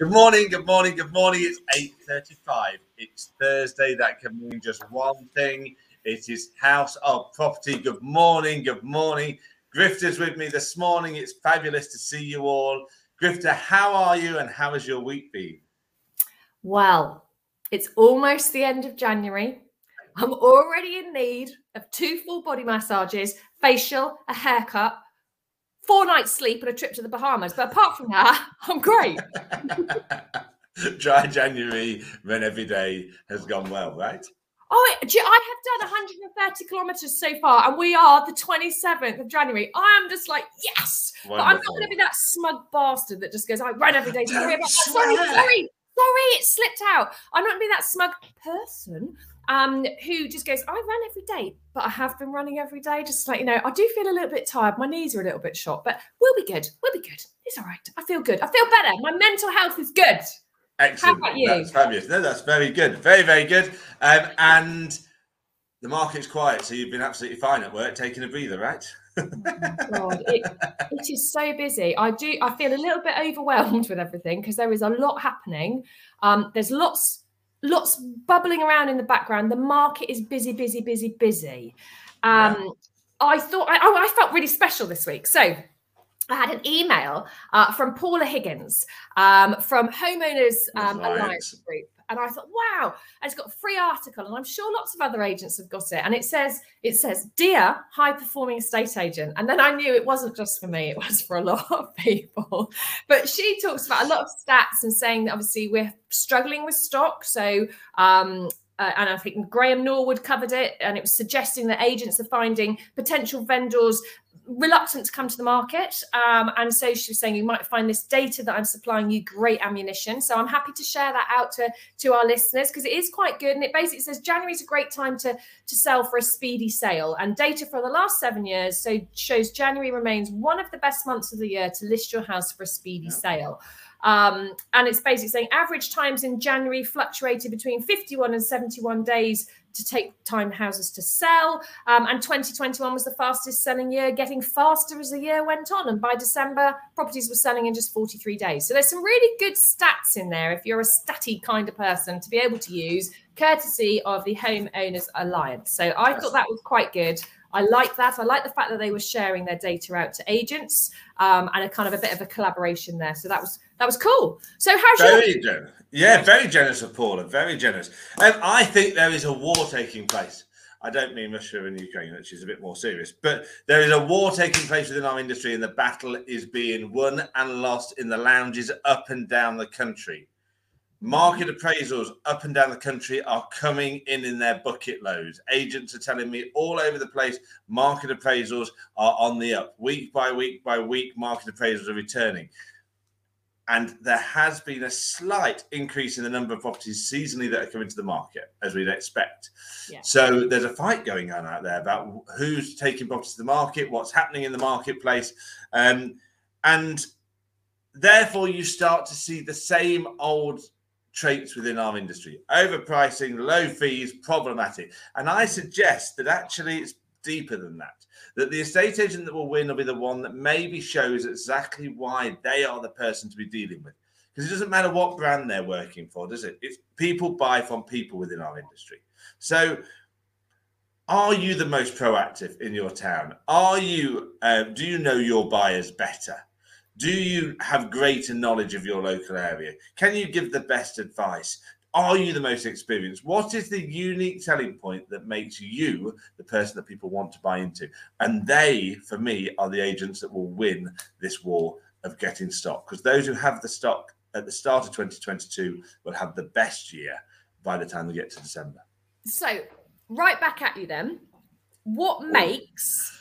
Good morning, good morning, good morning. It's 8.35. It's Thursday. That can mean just one thing. It is House of Property. Good morning, good morning. Grifter's with me this morning. It's fabulous to see you all. Grifter, how are you and how has your week been? Well, it's almost the end of January. I'm already in need of two full body massages, facial, a haircut, four nights sleep, and a trip to the Bahamas. But apart from that, I'm great. Dry January when every day has gone well, right? Oh, I have done 130 kilometers so far, and we are the 27th of January. I am just like, yes, Wonderful. but I'm not going to be that smug bastard that just goes, I run every day. Sorry, sorry, sorry, sorry, it slipped out. I'm not going to be that smug person um, who just goes, I run every day, but I have been running every day. Just like, you know, I do feel a little bit tired. My knees are a little bit shot, but we'll be good. We'll be good. It's all right. I feel good. I feel better. My mental health is good. Excellent. That's fabulous. No, that's very good. Very, very good. Um, and the market's quiet, so you've been absolutely fine at work, taking a breather, right? Oh God, it, it is so busy. I do. I feel a little bit overwhelmed with everything because there is a lot happening. Um, there's lots, lots bubbling around in the background. The market is busy, busy, busy, busy. Um, yeah. I thought I, oh, I felt really special this week. So I had an email uh, from Paula Higgins um, from Homeowners um, Alliance Group. And I thought, wow, it's got a free article, and I'm sure lots of other agents have got it. And it says, it says, dear high performing estate agent. And then I knew it wasn't just for me, it was for a lot of people. But she talks about a lot of stats and saying that obviously we're struggling with stock. So um, uh, and I think Graham Norwood covered it, and it was suggesting that agents are finding potential vendors reluctant to come to the market. Um, and so she was saying you might find this data that I'm supplying you great ammunition. So I'm happy to share that out to, to our listeners because it is quite good. And it basically says January is a great time to, to sell for a speedy sale. And data for the last seven years so shows January remains one of the best months of the year to list your house for a speedy yeah. sale. Um, and it's basically saying average times in January fluctuated between 51 and 71 days to take time houses to sell. Um, and 2021 was the fastest selling year, getting faster as the year went on. And by December, properties were selling in just 43 days. So there's some really good stats in there if you're a statty kind of person to be able to use, courtesy of the Homeowners Alliance. So I thought that was quite good. I like that. I like the fact that they were sharing their data out to agents um, and a kind of a bit of a collaboration there. So that was that was cool. So how's very your generous. Yeah, very generous of Paula. Very generous. Um, I think there is a war taking place. I don't mean Russia and Ukraine, which is a bit more serious, but there is a war taking place within our industry, and the battle is being won and lost in the lounges up and down the country. Market appraisals up and down the country are coming in in their bucket loads. Agents are telling me all over the place market appraisals are on the up. Week by week by week, market appraisals are returning. And there has been a slight increase in the number of properties seasonally that are coming to the market, as we'd expect. Yeah. So there's a fight going on out there about who's taking properties to the market, what's happening in the marketplace. Um, and therefore, you start to see the same old traits within our industry overpricing, low fees, problematic. And I suggest that actually it's deeper than that. That the estate agent that will win will be the one that maybe shows exactly why they are the person to be dealing with. Because it doesn't matter what brand they're working for, does it? People buy from people within our industry. So, are you the most proactive in your town? Are you? Uh, do you know your buyers better? Do you have greater knowledge of your local area? Can you give the best advice? Are you the most experienced? What is the unique selling point that makes you the person that people want to buy into? And they, for me, are the agents that will win this war of getting stock. Because those who have the stock at the start of 2022 will have the best year by the time they get to December. So, right back at you then. What makes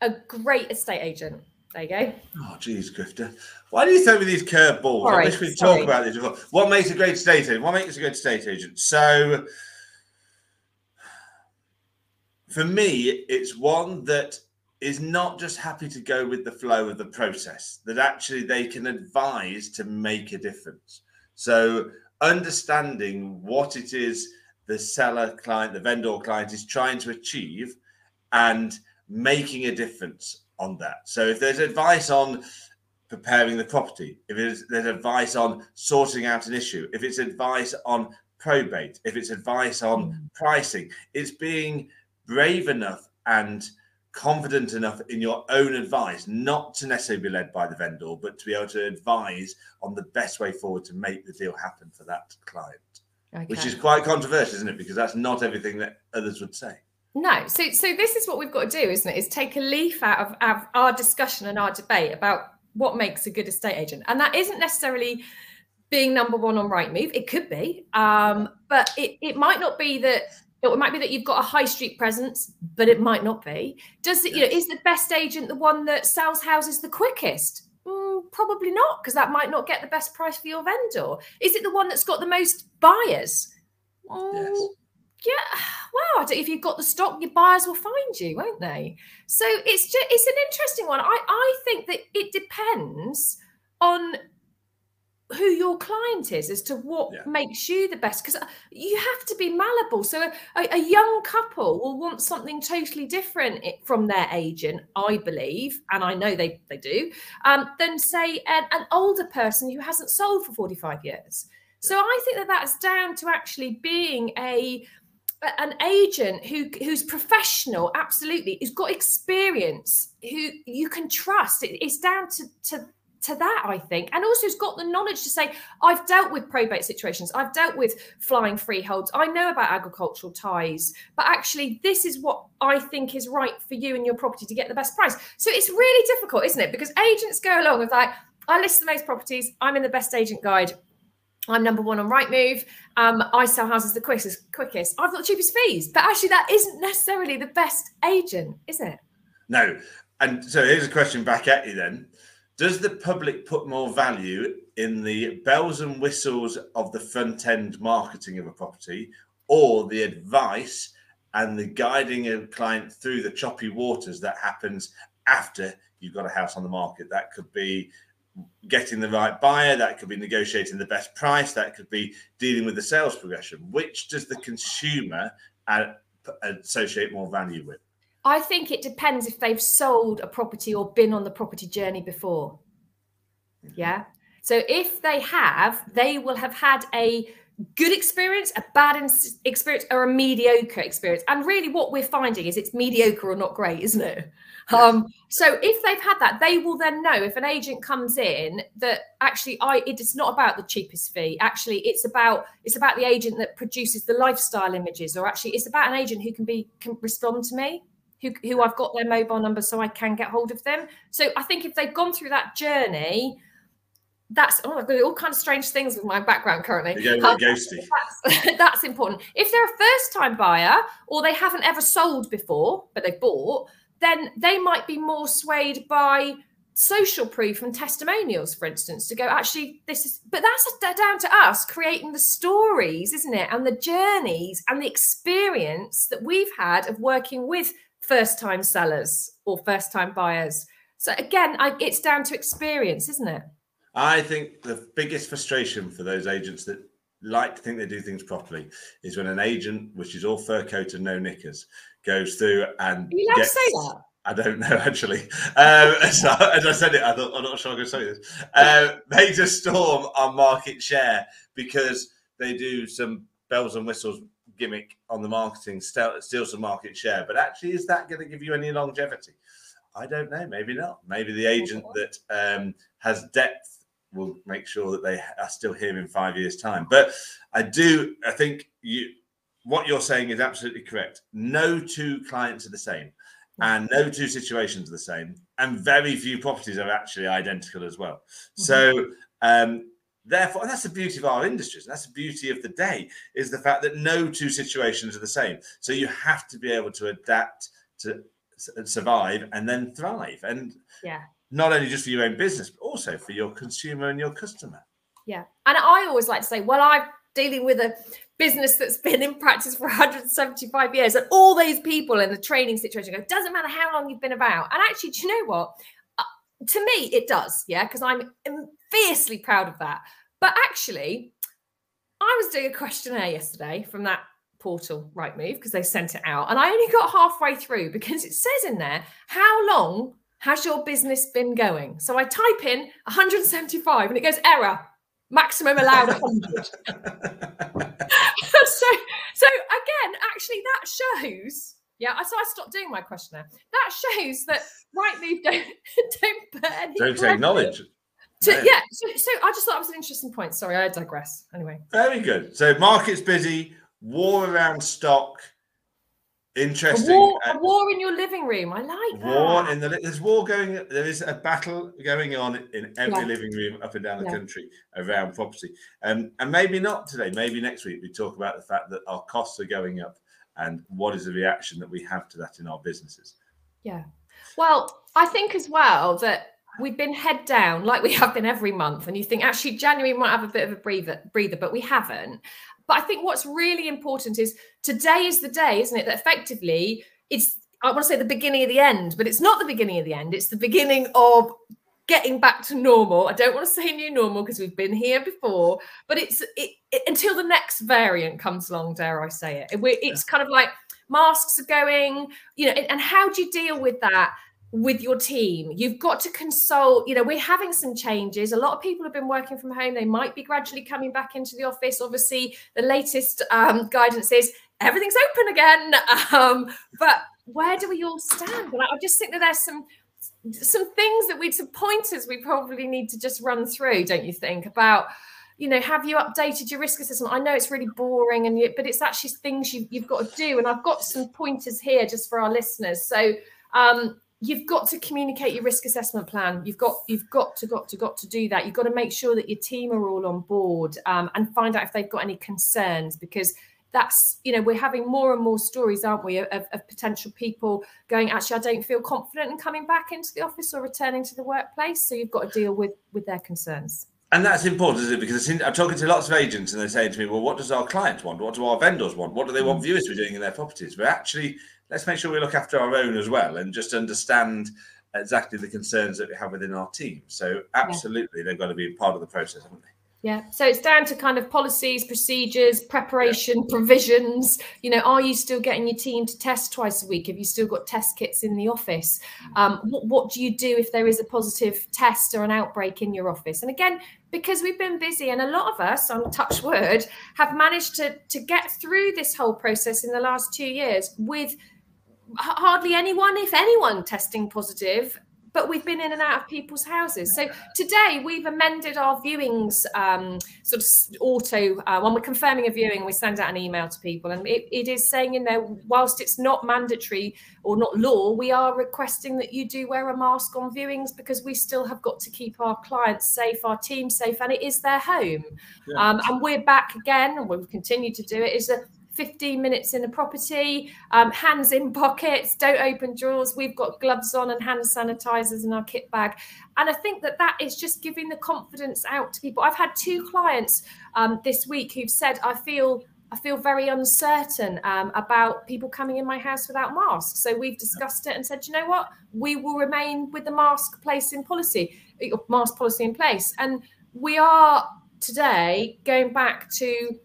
a great estate agent? There you go. Oh, geez, Grifter. Why do you throw me these curveballs? I wish we'd talk about this before. What makes a great estate agent? What makes a good estate agent? So, for me, it's one that is not just happy to go with the flow of the process, that actually they can advise to make a difference. So, understanding what it is the seller client, the vendor client is trying to achieve and making a difference on that. So if there's advice on preparing the property, if there's advice on sorting out an issue, if it's advice on probate, if it's advice on mm. pricing, it's being brave enough and confident enough in your own advice, not to necessarily be led by the vendor, but to be able to advise on the best way forward to make the deal happen for that client. Okay. Which is quite controversial, isn't it? Because that's not everything that others would say. No, so so this is what we've got to do, isn't it? Is take a leaf out of, of our discussion and our debate about what makes a good estate agent, and that isn't necessarily being number one on Rightmove. It could be, um, but it it might not be that. It might be that you've got a high street presence, but it might not be. Does it? You know, is the best agent the one that sells houses the quickest? Mm, probably not, because that might not get the best price for your vendor. Is it the one that's got the most buyers? Mm, yes yeah well if you've got the stock your buyers will find you won't they? So it's just it's an interesting one. I i think that it depends on who your client is as to what yeah. makes you the best because uh, you have to be malleable. So a, a, young couple will want something totally different from their agent i believe and i know they they do um, than say an, an older person who hasn't sold for 45 years. So I think that that's down to actually being a an agent who who's professional absolutely who's got experience who you can trust. It, it's down to to to that i think. And also has got the knowledge to say i've dealt with probate situations. I've dealt with flying freeholds. I know about agricultural ties but actually this is what i think is right for you and your property to get the best price. So it's really difficult isn't it? Because agents go along with like i list the most properties. I'm in the best agent guide I'm number one on Rightmove. Um, I sell houses the quickest. Quickest. I've got the cheapest fees, but actually, that isn't necessarily the best agent, is it? No. And so here's a question back at you then: Does the public put more value in the bells and whistles of the front end marketing of a property, or the advice and the guiding a client through the choppy waters that happens after you've got a house on the market? That could be getting the right buyer, that could be negotiating the best price, that could be dealing with the sales progression. Which does the consumer associate more value with? I think it depends if they've sold a property or been on the property journey before. Mm-hmm. Yeah. So if they have, they will have had a good experience, a bad experience, or a mediocre experience. And really, what we're finding is it's mediocre or not great, isn't it? Um, so if they've had that, they will then know if an agent comes in that actually I it is not about the cheapest fee. Actually, it's about it's about the agent that produces the lifestyle images, or actually it's about an agent who can be can respond to me. Who, who I've got their mobile number so I can get hold of them. So I think if they've gone through that journey, that's oh, I've got all kinds of strange things with my background currently. Um, ghosty. That's, that's important. If they're a first-time buyer or they haven't ever sold before, but they've bought, then they might be more swayed by social proof and testimonials, for instance, to go, actually, this is, but that's down to us creating the stories, isn't it? And the journeys and the experience that we've had of working with first time sellers or first time buyers. So again, I, it's down to experience, isn't it? I think the biggest frustration for those agents that like to think they do things properly is when an agent, which is all fur coat and no knickers, goes through and Are you allowed gets, to say that? I don't know actually. Um, so, as I said it, I thought I'm not sure I'm going to say this. Uh, they just storm on market share because they do some bells and whistles gimmick on the marketing, steal, steal some market share. But actually, is that going to give you any longevity? I don't know. Maybe not. Maybe the agent that um, has depth will make sure that they are still here in five years' time. But I do, I think you, what you're saying is absolutely correct. No two clients are the same, and no two situations are the same, and very few properties are actually identical as well. Mm-hmm. So, um, therefore, that's the beauty of our industries. And That's the beauty of the day is the fact that no two situations are the same. So you have to be able to adapt to survive and then thrive. And yeah not only just for your own business, but also for your consumer and your customer. Yeah. And I always like to say, well, I'm dealing with a business that's been in practice for 175 years, and all these people in the training situation go, doesn't matter how long you've been about. And actually, do you know what? Uh, to me, it does. Yeah. Because I'm fiercely proud of that. But actually, I was doing a questionnaire yesterday from that portal Rightmove because they sent it out and i only got halfway through because it says in there how long has your business been going? So I type in 175 and it goes error, maximum allowed 100. so, so again, actually, that shows. Yeah, so I stopped doing my questionnaire. That shows that Rightmove don't don't put any don't acknowledge. To, yeah, yeah so, so, I just thought it was an interesting point. Sorry, I digress. Anyway, very good. So market's busy, war around stock, Interesting. A war, a war, in your living room. I like that. War in the there's war going. There is a battle going on in every yeah. living room up and down the yeah. country around property. Um, and maybe not today. Maybe next week we talk about the fact that our costs are going up and what is the reaction that we have to that in our businesses. Yeah. Well, I think as well that we've been head down like we have been every month and you think actually january might have a bit of a breather breather but we haven't but I think what's really important is today is the day, isn't it? That effectively it's, I want to say the beginning of the end, but it's not the beginning of the end. It's the beginning of getting back to normal. I don't want to say new normal because we've been here before, but it's it, it, until the next variant comes along, dare I say it. it's kind of like masks are going, you know, and, and how do you deal with that? With your team. You've got to consult, you know, we're having some changes. A lot of people have been working from home. They might be gradually coming back into the office. Obviously, the latest um, guidance is everything's open again. Um, but where do we all stand? And I just think that there's some some things that we some pointers we probably need to just run through, don't you think? About you know, have you updated your risk assessment? I know it's really boring, and but it's actually things you, you've got to do. And I've got some pointers here just for our listeners. So um, you've got to communicate your risk assessment plan you've got you've got to got to got to do that you've got to make sure that your team are all on board um, and find out if they've got any concerns because that's you know we're having more and more stories aren't we of, of, potential people going actually i don't feel confident in coming back into the office or returning to the workplace so you've got to deal with with their concerns and that's important, isn't it? Because I'm talking to lots of agents and they're saying to me, well, what does our clients want? What do our vendors want? What do they want mm. viewers to be doing in their properties? But actually, let's make sure we look after our own as well and just understand exactly the concerns that we have within our team. So absolutely, yeah. they've got to be part of the process, haven't they? Yeah. So it's down to kind of policies, procedures, preparation, yeah. provisions. You know, are you still getting your team to test twice a week? Have you still got test kits in the office? Um, what, what do you do if there is a positive test or an outbreak in your office? And again, because we've been busy and a lot of us on touch word have managed to to get through this whole process in the last two years with hardly anyone, if anyone, testing positive. But we've been in and out of people's houses. So today we've amended our viewings um, sort of auto. Uh, when we're confirming a viewing, we send out an email to people, and it, it is saying in there, whilst it's not mandatory or not law, we are requesting that you do wear a mask on viewings because we still have got to keep our clients safe, our team safe, and it is their home. Yeah. Um, and we're back again, and we'll continue to do it. Is a 15 minutes in a property, um, hands in pockets, don't open drawers. We've got gloves on and hand sanitizers in our kit bag. And I think that that is just giving the confidence out to people. I've had two clients um, this week who've said, I feel I feel very uncertain um, about people coming in my house without masks. So we've discussed it and said, you know what, we will remain with the mask place in policy, mask policy in place. And we are today going back to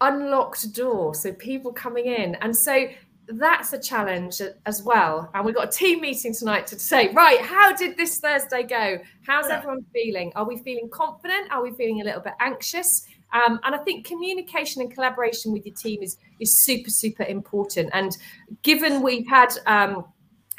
unlocked door. So people coming in. And so that's a challenge as well. And we've got a team meeting tonight to say, right, how did this Thursday go? How's yeah. everyone feeling? Are we feeling confident? Are we feeling a little bit anxious? Um, and I think communication and collaboration with your team is is super super important. And given we've had um,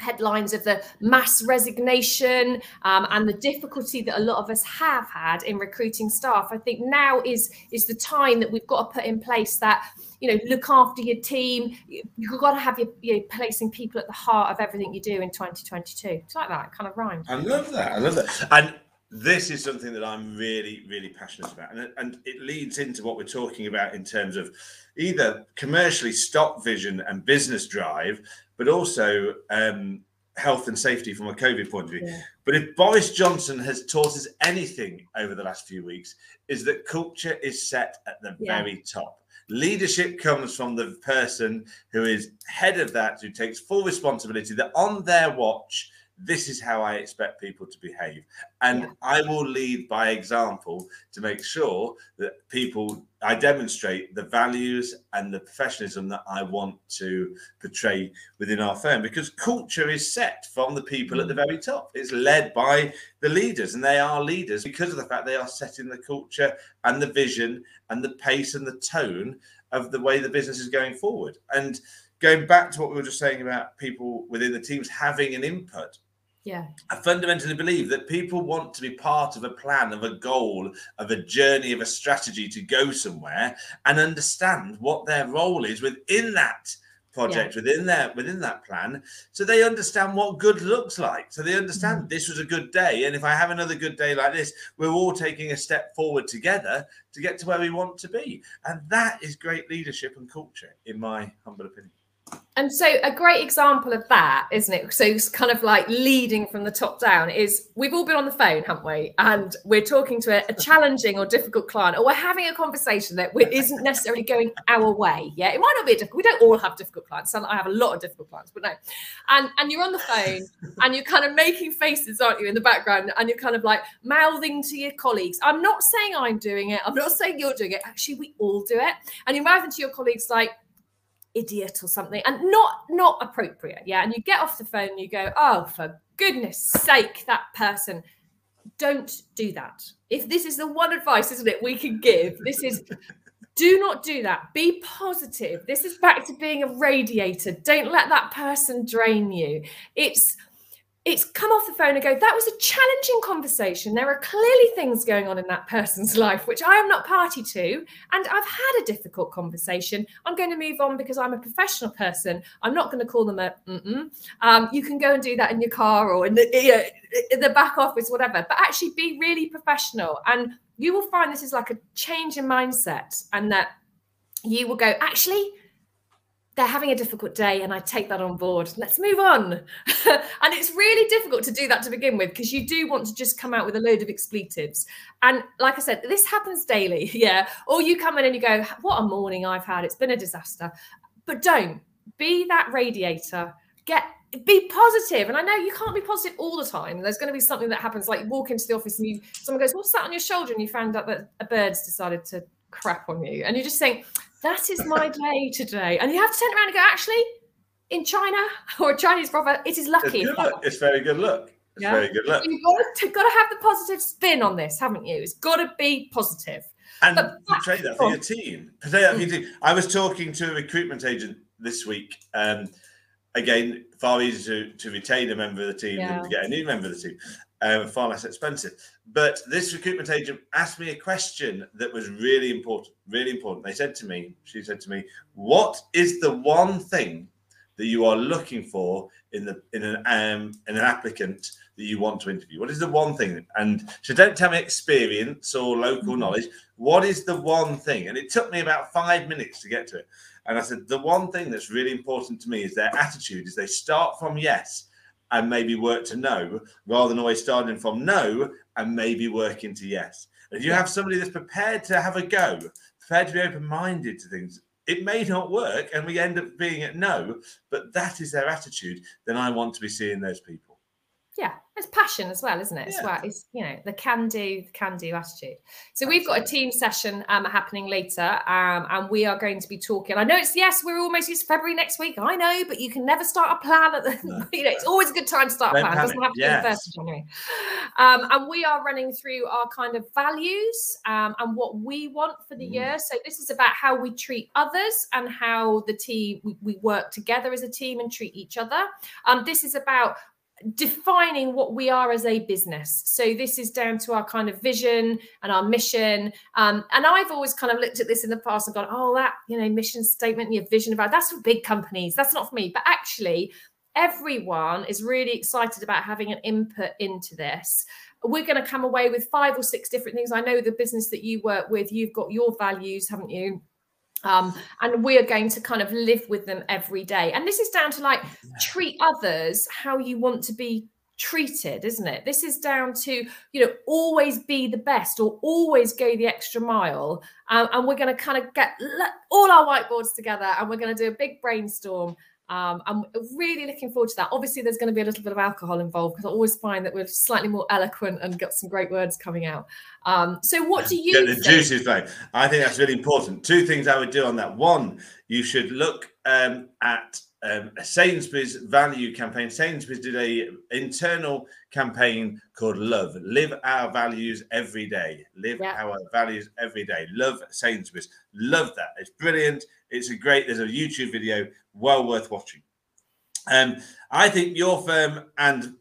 headlines of the mass resignation um, and the difficulty that a lot of us have had in recruiting staff. I think now is is the time that we've got to put in place that you know look after your team. You've got to have your you placing people at the heart of everything you do in 2022 it's like that kind of rhyme i love that i love that. And this is something that I'm really, really passionate about. And, and it leads into what we're talking about in terms of either commercially stop vision and business drive, but also um, health and safety from a COVID point of view. Yeah. But if Boris Johnson has taught us anything over the last few weeks, is that culture is set at the yeah. very top. Leadership comes from the person who is head of that, who takes full responsibility, that on their watch, this is how I expect people to behave. And yeah. I will lead by example to make sure that people, I demonstrate the values and the professionalism that I want to portray within our firm because culture is set from the people at the mm. very top. It's led by the leaders, and they are leaders because of the fact they are setting the culture and the vision and the pace and the tone of the way the business is going forward. And going back to what we were just saying about people within the teams having an input. Yeah. I fundamentally believe that people want to be part of a plan, of a goal, of a journey, of a strategy to go somewhere and understand what their role is within that project, yeah. within their within that plan. So they understand what good looks like. So they understand mm-hmm. this was a good day. And if I have another good day like this, we're all taking a step forward together to get to where we want to be. And that is great leadership and culture, in my humble opinion and so a great example of that isn't it? So it's kind of like leading from the top down is we've all been on the phone haven't we? And we're talking to a, a challenging or difficult client or we're having a conversation that isn't necessarily going our way. Yeah it might not be a difficult we don't all have difficult clients. I have a lot of difficult clients but no. And and you're on the phone and you're kind of making faces aren't you in the background? And you're kind of like mouthing to your colleagues. I'm not saying i'm doing it. I'm not saying you're doing it. Actually we all do it. And you're mouthing to your colleagues like idiot or something and not not appropriate yeah? And you get off the phone you go oh for goodness sake that person. Don't do that. If this is the one advice isn't it we can give this is do not do that. Be positive. This is back to being a radiator. Don't let that person drain you. It's it's come off the phone and go, that was a challenging conversation. There are clearly things going on in that person's life, which I am not party to. And I've had a difficult conversation. I'm going to move on because I'm a professional person. I'm not going to call them a, um, you can go and do that in your car or in the, you know, in the back office, whatever, but actually be really professional. And you will find this is like a change in mindset and that you will go, actually, they're having a difficult day and I take that on board. Let's move on. and it's really difficult to do that to begin with because you do want to just come out with a load of expletives. And like I said, this happens daily. Yeah. Or you come in and you go, What a morning I've had. It's been a disaster. But don't be that radiator. Get be positive. And I know you can't be positive all the time. There's going to be something that happens, like you walk into the office and you someone goes, What's that on your shoulder? And you found out that a bird's decided to crap on you. And you just think, that is my day today. And you have to turn around and go, actually, in China or a Chinese proverb, it is lucky. It's, it's very good luck. It's yeah. very good luck. You've got to, got to have the positive spin on this, haven't you? It's got to be positive. And portray that for your team. Portray that for your team. I was talking to a recruitment agent this week. Um, again, far easier to, to retain a member of the team yeah. than to get a new member of the team um, far less expensive. But this recruitment agent asked me a question that was really important, really important. They said to me, she said to me, "What is the one thing that you are looking for in the in an um, in an applicant that you want to interview? What is the one thing?" And she don't tell me experience or local mm-hmm. knowledge. What is the one thing? And it took me about five minutes to get to it. And I said, the one thing that's really important to me is their attitude. Is they start from yes and maybe work to no rather than always starting from no and maybe working to yes. If you have somebody that's prepared to have a go, prepared to be open minded to things, it may not work and we end up being at no, but that is their attitude, then I want to be seeing those people. Yeah, it's passion as well, isn't it? It's, well, it's you know the can do, the can do attitude. So we've got a team session um, happening later, um, and we are going to be talking. I know it's yes, we're almost it's February next week. I know, but you can never start a plan at the. No. you know, it's always a good time to start a plan. It doesn't have to yes. be the first of January. Um, and we are running through our kind of values um, and what we want for the mm. year. So this is about how we treat others and how the team we, we work together as a team and treat each other. Um, this is about defining what we are as a business. So this is down to our kind of vision and our mission. Um, and I've always kind of looked at this in the past and gone, oh, that you know mission statement, your vision about that's for big companies. That's not for me. But actually, everyone is really excited about having an input into this. We're going to come away with five or six different things. I know the business that you work with, you've got your values, haven't you? Um, and we are going to kind of live with them every day. And this is down to like treat others how you want to be treated isn't it? This is down to you know always be the best or always go the extra mile. Um, and we're going to kind of get all our whiteboards together and we're going to do a big brainstorm Um, I'm really looking forward to that. Obviously, there's going to be a little bit of alcohol involved because I always find that we're slightly more eloquent and got some great words coming out. Um, so, what do you? Get the think? juices flowing. I think that's really important. Two things I would do on that. One, you should look um, at um, Sainsbury's value campaign. Sainsbury's did a internal campaign called Love. Live our values every day. Live yeah. our values every day. Love Sainsbury's. Love that. It's brilliant. It's a great. There's a YouTube video well worth watching. Um, I think your firm and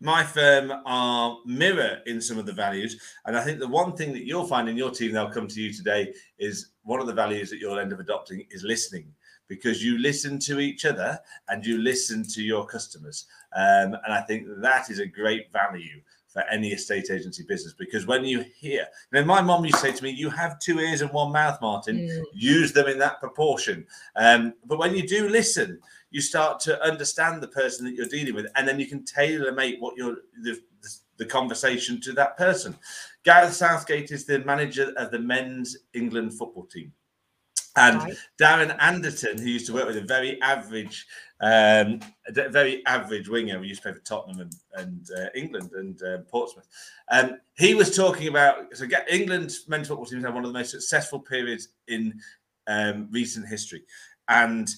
my firm are mirror in some of the values. And I think the one thing that you'll find in your team, they'll come to you today, is one of the values that you'll end up adopting is listening because you listen to each other and you listen to your customers. Um, and I think that is a great value for any estate agency business because when you hear, know, my mom used to say to me, "You have two ears and one mouth, Martin. Mm. Use them in that proportion." Um, but when you do listen, you start to understand the person that you're dealing with, and then you can tailor make what you're the, the conversation to that person. Gareth Southgate is the manager of the men's England football team. And right. Darren Anderton, who used to work with a very average, um, very average winger, we used to play for Tottenham and, and uh, England and uh, Portsmouth. Um, he was talking about so England's men's football teams had one of the most successful periods in um, recent history, and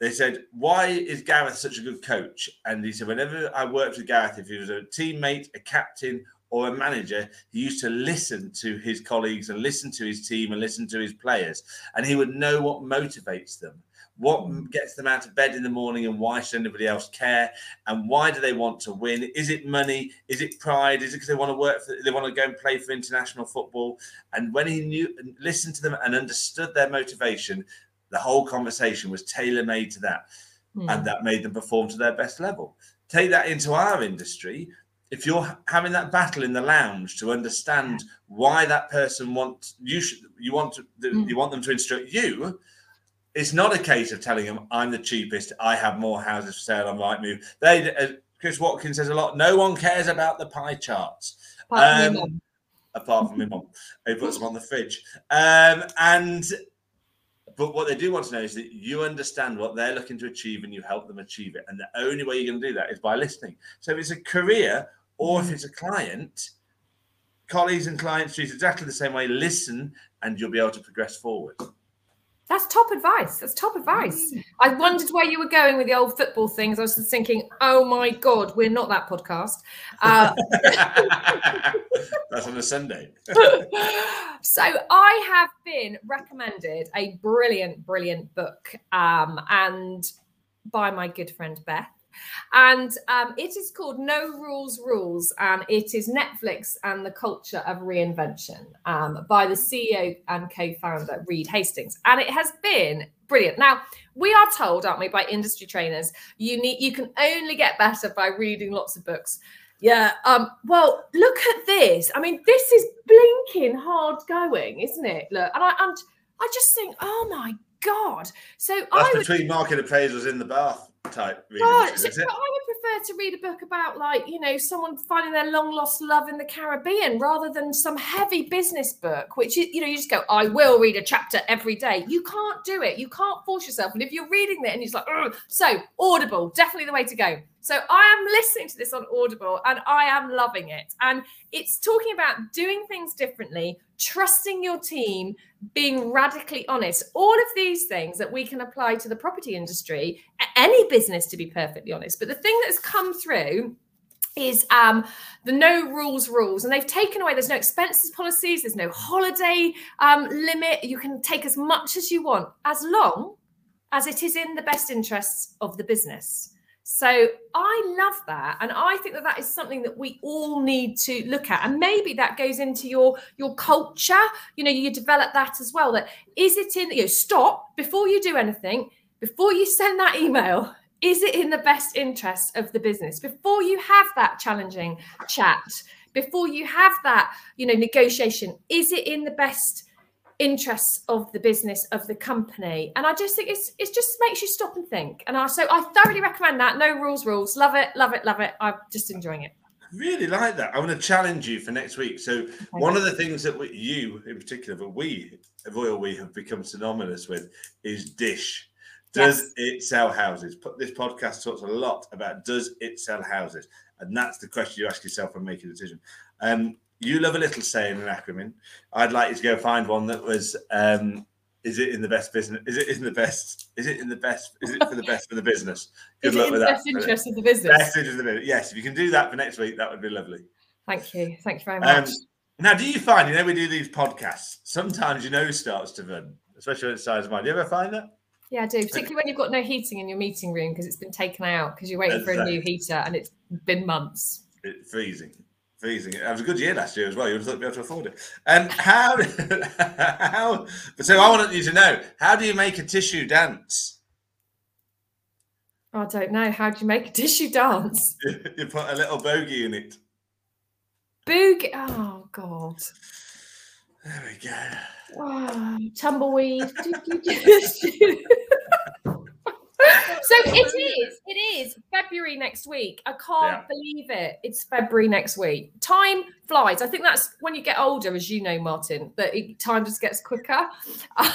they said, "Why is Gareth such a good coach?" And he said, "Whenever I worked with Gareth, if he was a teammate, a captain, or a manager, he used to listen to his colleagues and listen to his team and listen to his players, and he would know what motivates them, what mm. gets them out of bed in the morning, and why should anybody else care, and why do they want to win? Is it money? Is it pride? Is it because they want to work for? They want to go and play for international football? And when he knew, and listened to them, and understood their motivation, the whole conversation was tailor made to that, mm. and that made them perform to their best level. Take that into our industry if you're having that battle in the lounge to understand why that person wants you should you want to mm. you want them to instruct you it's not a case of telling them i'm the cheapest i have more houses for sale on Rightmove they uh, chris watkins says a lot no one cares about the pie charts apart, um, apart from my mom who puts them on the fridge um, and but what they do want to know is that you understand what they're looking to achieve and you help them achieve it. And the only way you're going to do that is by listening. So if it's a career or if it's a client, colleagues and clients treat exactly the same way. Listen, and you'll be able to progress forward. That's top advice. That's top advice. Mm. I wondered where you were going with the old football things. I was just thinking, oh my God, we're not that podcast. Uh, That's on a Sunday. so I have been recommended a brilliant, brilliant book, um, and by my good friend Beth. And um, it is called No Rules Rules, and it is Netflix and the Culture of Reinvention um, by the CEO and co founder, Reed Hastings. And it has been brilliant. Now, we are told, aren't we, by industry trainers, you need you can only get better by reading lots of books. Yeah. Um, well, look at this. I mean, this is blinking hard going, isn't it? Look, and I and I just think, oh my God. So That's I would, between market appraisals in the bath type reading. Oh, so, I would prefer to read a book about like you know someone finding their long lost love in the Caribbean rather than some heavy business book, which you know you just go, I will read a chapter every day. You can't do it. You can't force yourself. And if you're reading it and you're like, Ugh. so Audible, definitely the way to go. So I am listening to this on Audible and I am loving it. And it's talking about doing things differently, trusting your team, being radically honest. All of these things that we can apply to the property industry, any business to be perfectly honest. But the thing that's come through is um, the no rules rules and they've taken away there's no expenses policies there's no holiday um, limit you can take as much as you want as long as it is in the best interests of the business so I love that, and I think that that is something that we all need to look at, and maybe that goes into your your culture. You know, you develop that as well. That is it in you know, stop before you do anything, before you send that email. Is it in the best interest of the business before you have that challenging chat? Before you have that, you know, negotiation, is it in the best interests of the business of the company. And i just think it's it just makes you stop and think. And I, so i thoroughly recommend that. No rules rules. Love it love it love it. I'm just enjoying it. Really like that. I want to challenge you for next week. So okay. one of the things that we, you in particular but we of oil we have become synonymous with is dish. Does it sell houses? Put this podcast talks a lot about does it sell houses, and that's the question you ask yourself when making a decision. Um, you love a little saying an acronym. I'd like you to go find one that was um, is it in the best business? Is it in the best? Is it in the best? Is it for the best for the business? Good is luck with that. Best interest of the business. Best interest of the business. Yes, if you can do that for next week, that would be lovely. Thank you. Thank you very um, much. Um, now, do you find you know we do these podcasts? Sometimes your nose starts to run, especially when it's size of mine. Do you ever find that? Yeah, I do. Particularly when you've got no heating in your meeting room because it's been taken out because you're waiting exactly. for a new heater and it's been months. It's freezing freezing. It was a good year last year as well. You would have thought you'd be able to afford it. And um, how, but so I wanted you to know, how do you make a tissue dance? I don't know. How do you make a tissue dance? you put a little bogey in it. Boogie. Oh, God. There we go. Oh, tumbleweed. so it is. It is February next week. I can't yeah. believe it. It's February next week. Time flies. I think that's when you get older, as you know, Martin, that it, time just gets quicker.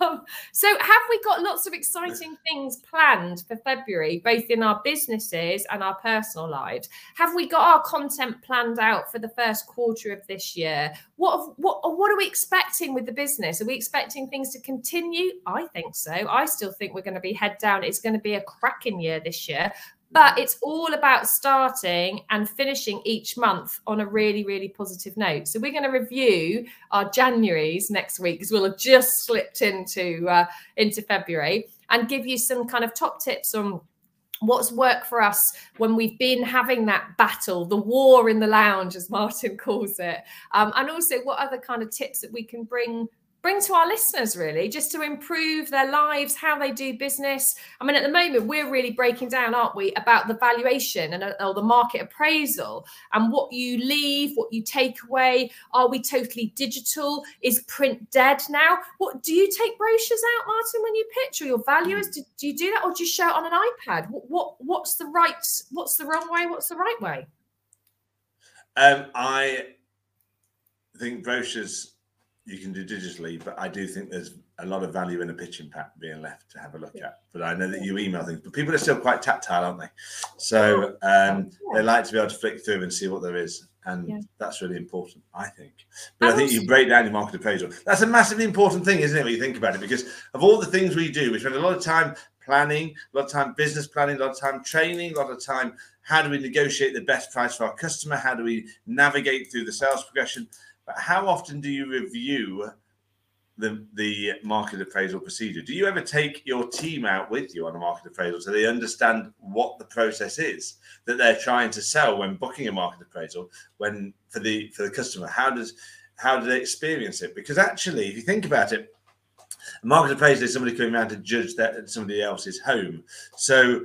Um, so, have we got lots of exciting things planned for February, both in our businesses and our personal lives? Have we got our content planned out for the first quarter of this year? What what what are we expecting with the business? Are we expecting things to continue? I think so. I still think we're going to be head down. It's going to be a cracking year this year but it's all about starting and finishing each month on a really really positive note. So we're going to review our januaries next week because we'll have just slipped into uh, into february and give you some kind of top tips on what's worked for us when we've been having that battle the war in the lounge as martin calls it. Um, and also what other kind of tips that we can bring bring to our listeners really just to improve their lives how they do business. I mean at the moment we're really breaking down aren't we about the valuation and uh, or the market appraisal and what you leave what you take away. Are we totally digital? Is print dead now? What do you take brochures out martin when you pitch or your valuers? Do, do you do that or do you show it on an ipad? What, what what's the right what's the wrong way what's the right way? Um i think brochures you can do digitally, but I do think there's a lot of value in a pitching pack being left to have a look yeah. at. But I know that you email things, but people are still quite tactile, aren't they? So um, yeah. they like to be able to flick through and see what there is. And yeah. that's really important, I think. But and I think also, you break down your market appraisal. That's a massively important thing, isn't it, when you think about it? Because of all the things we do, we spend a lot of time planning, a lot of time business planning, a lot of time training, a lot of time how do we negotiate the best price for our customer? How do we navigate through the sales progression? But how often do you review the the market appraisal procedure? Do you ever take your team out with you on a market appraisal so they understand what the process is that they're trying to sell when booking a market appraisal? When for the for the customer, how does how do they experience it? Because actually, if you think about it, a market appraisal is somebody coming around to judge that somebody else's home. So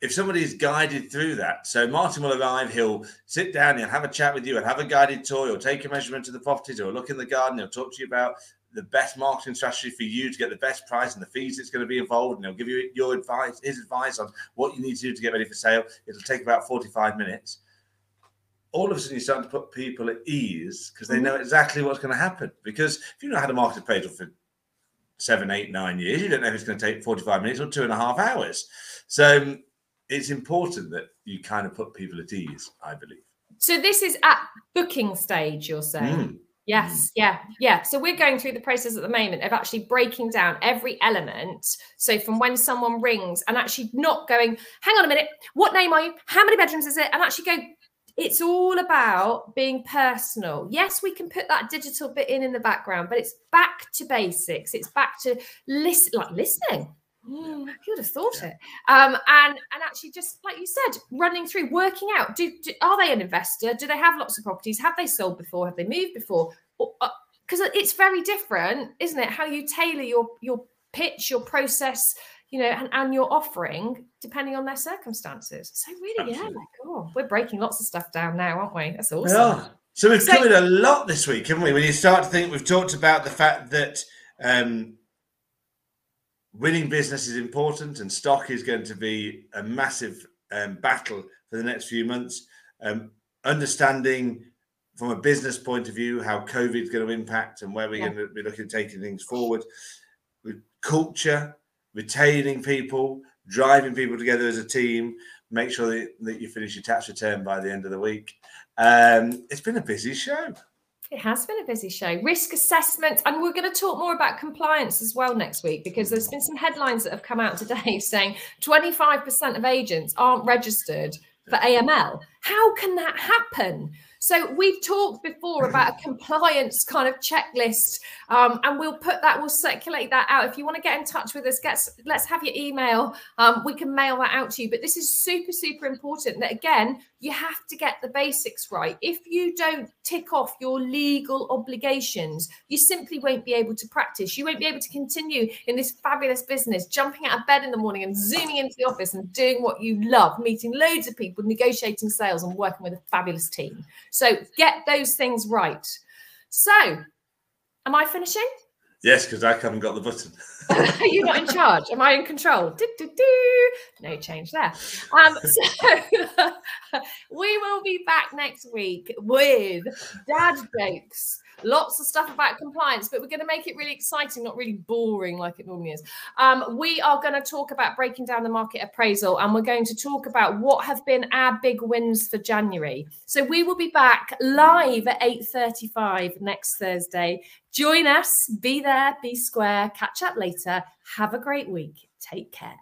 if somebody's guided through that, so Martin will arrive, he'll sit down, he'll have a chat with you, and have a guided tour, he'll take a measurement of the properties, or look in the garden, he'll talk to you about the best marketing strategy for you to get the best price and the fees that's going to be involved, and he'll give you your advice, his advice on what you need to do to get ready for sale. It'll take about 45 minutes. All of a sudden, you start to put people at ease because they know mm-hmm. exactly what's going to happen. Because if you know how to market appraisal for seven, eight, nine years, you don't know if it's going to take 45 minutes or two and a half hours. So it's important that you kind of put people at ease, I believe. So this is at booking stage, you're saying? Mm. Yes, mm. yeah, yeah. So we're going through the process at the moment of actually breaking down every element. So from when someone rings and actually not going, hang on a minute, what name are you? How many bedrooms is it? And actually go, it's all about being personal. Yes, we can put that digital bit in in the background, but it's back to basics. It's back to listen, like listening. Mm, who would have thought it? Um, and and actually, just like you said, running through, working out: do, do, are they an investor? Do they have lots of properties? Have they sold before? Have they moved before? Because uh, it's very different, isn't it? How you tailor your your pitch, your process, you know, and, and your offering depending on their circumstances. So really, Absolutely. yeah, cool. We're breaking lots of stuff down now, aren't we? That's awesome. Yeah. So we've so, covered a lot this week, haven't we? When you start to think, we've talked about the fact that. Um, winning business is important, and stock is going to be a massive um, battle for the next few months. Um, understanding from a business point of view how COVID is going to impact and where we're yeah. going to be looking at taking things forward. With culture, retaining people, driving people together as a team, make sure that, that you finish your tax return by the end of the week. Um, it's been a busy show. It has been a busy show. Risk assessment, and we're going to talk more about compliance as well next week because there's been some headlines that have come out today saying 25% of agents aren't registered for AML. How can that happen? So we've talked before about a compliance kind of checklist, um, and we'll put that, we'll circulate that out. If you want to get in touch with us, get, let's have your email. Um, we can mail that out to you. But this is super, super important that again, you have to get the basics right. If you don't tick off your legal obligations, you simply won't be able to practice. You won't be able to continue in this fabulous business, jumping out of bed in the morning and zooming into the office and doing what you love, meeting loads of people, negotiating sales, and working with a fabulous team. So get those things right. So, am I finishing? Yes, because I haven't got the button. You're not in charge. Am I in control? Do, do, do. No change there. Um, so we will be back next week with dad jokes lots of stuff about compliance, but we're going to make it really exciting, not really boring like it normally is. Um, we are going to talk about breaking down the market appraisal and we're going to talk about what have been our big wins for January. So we will be back live at 8.35 next Thursday. Join us, be there, be square, catch up later. Have a great week. Take care.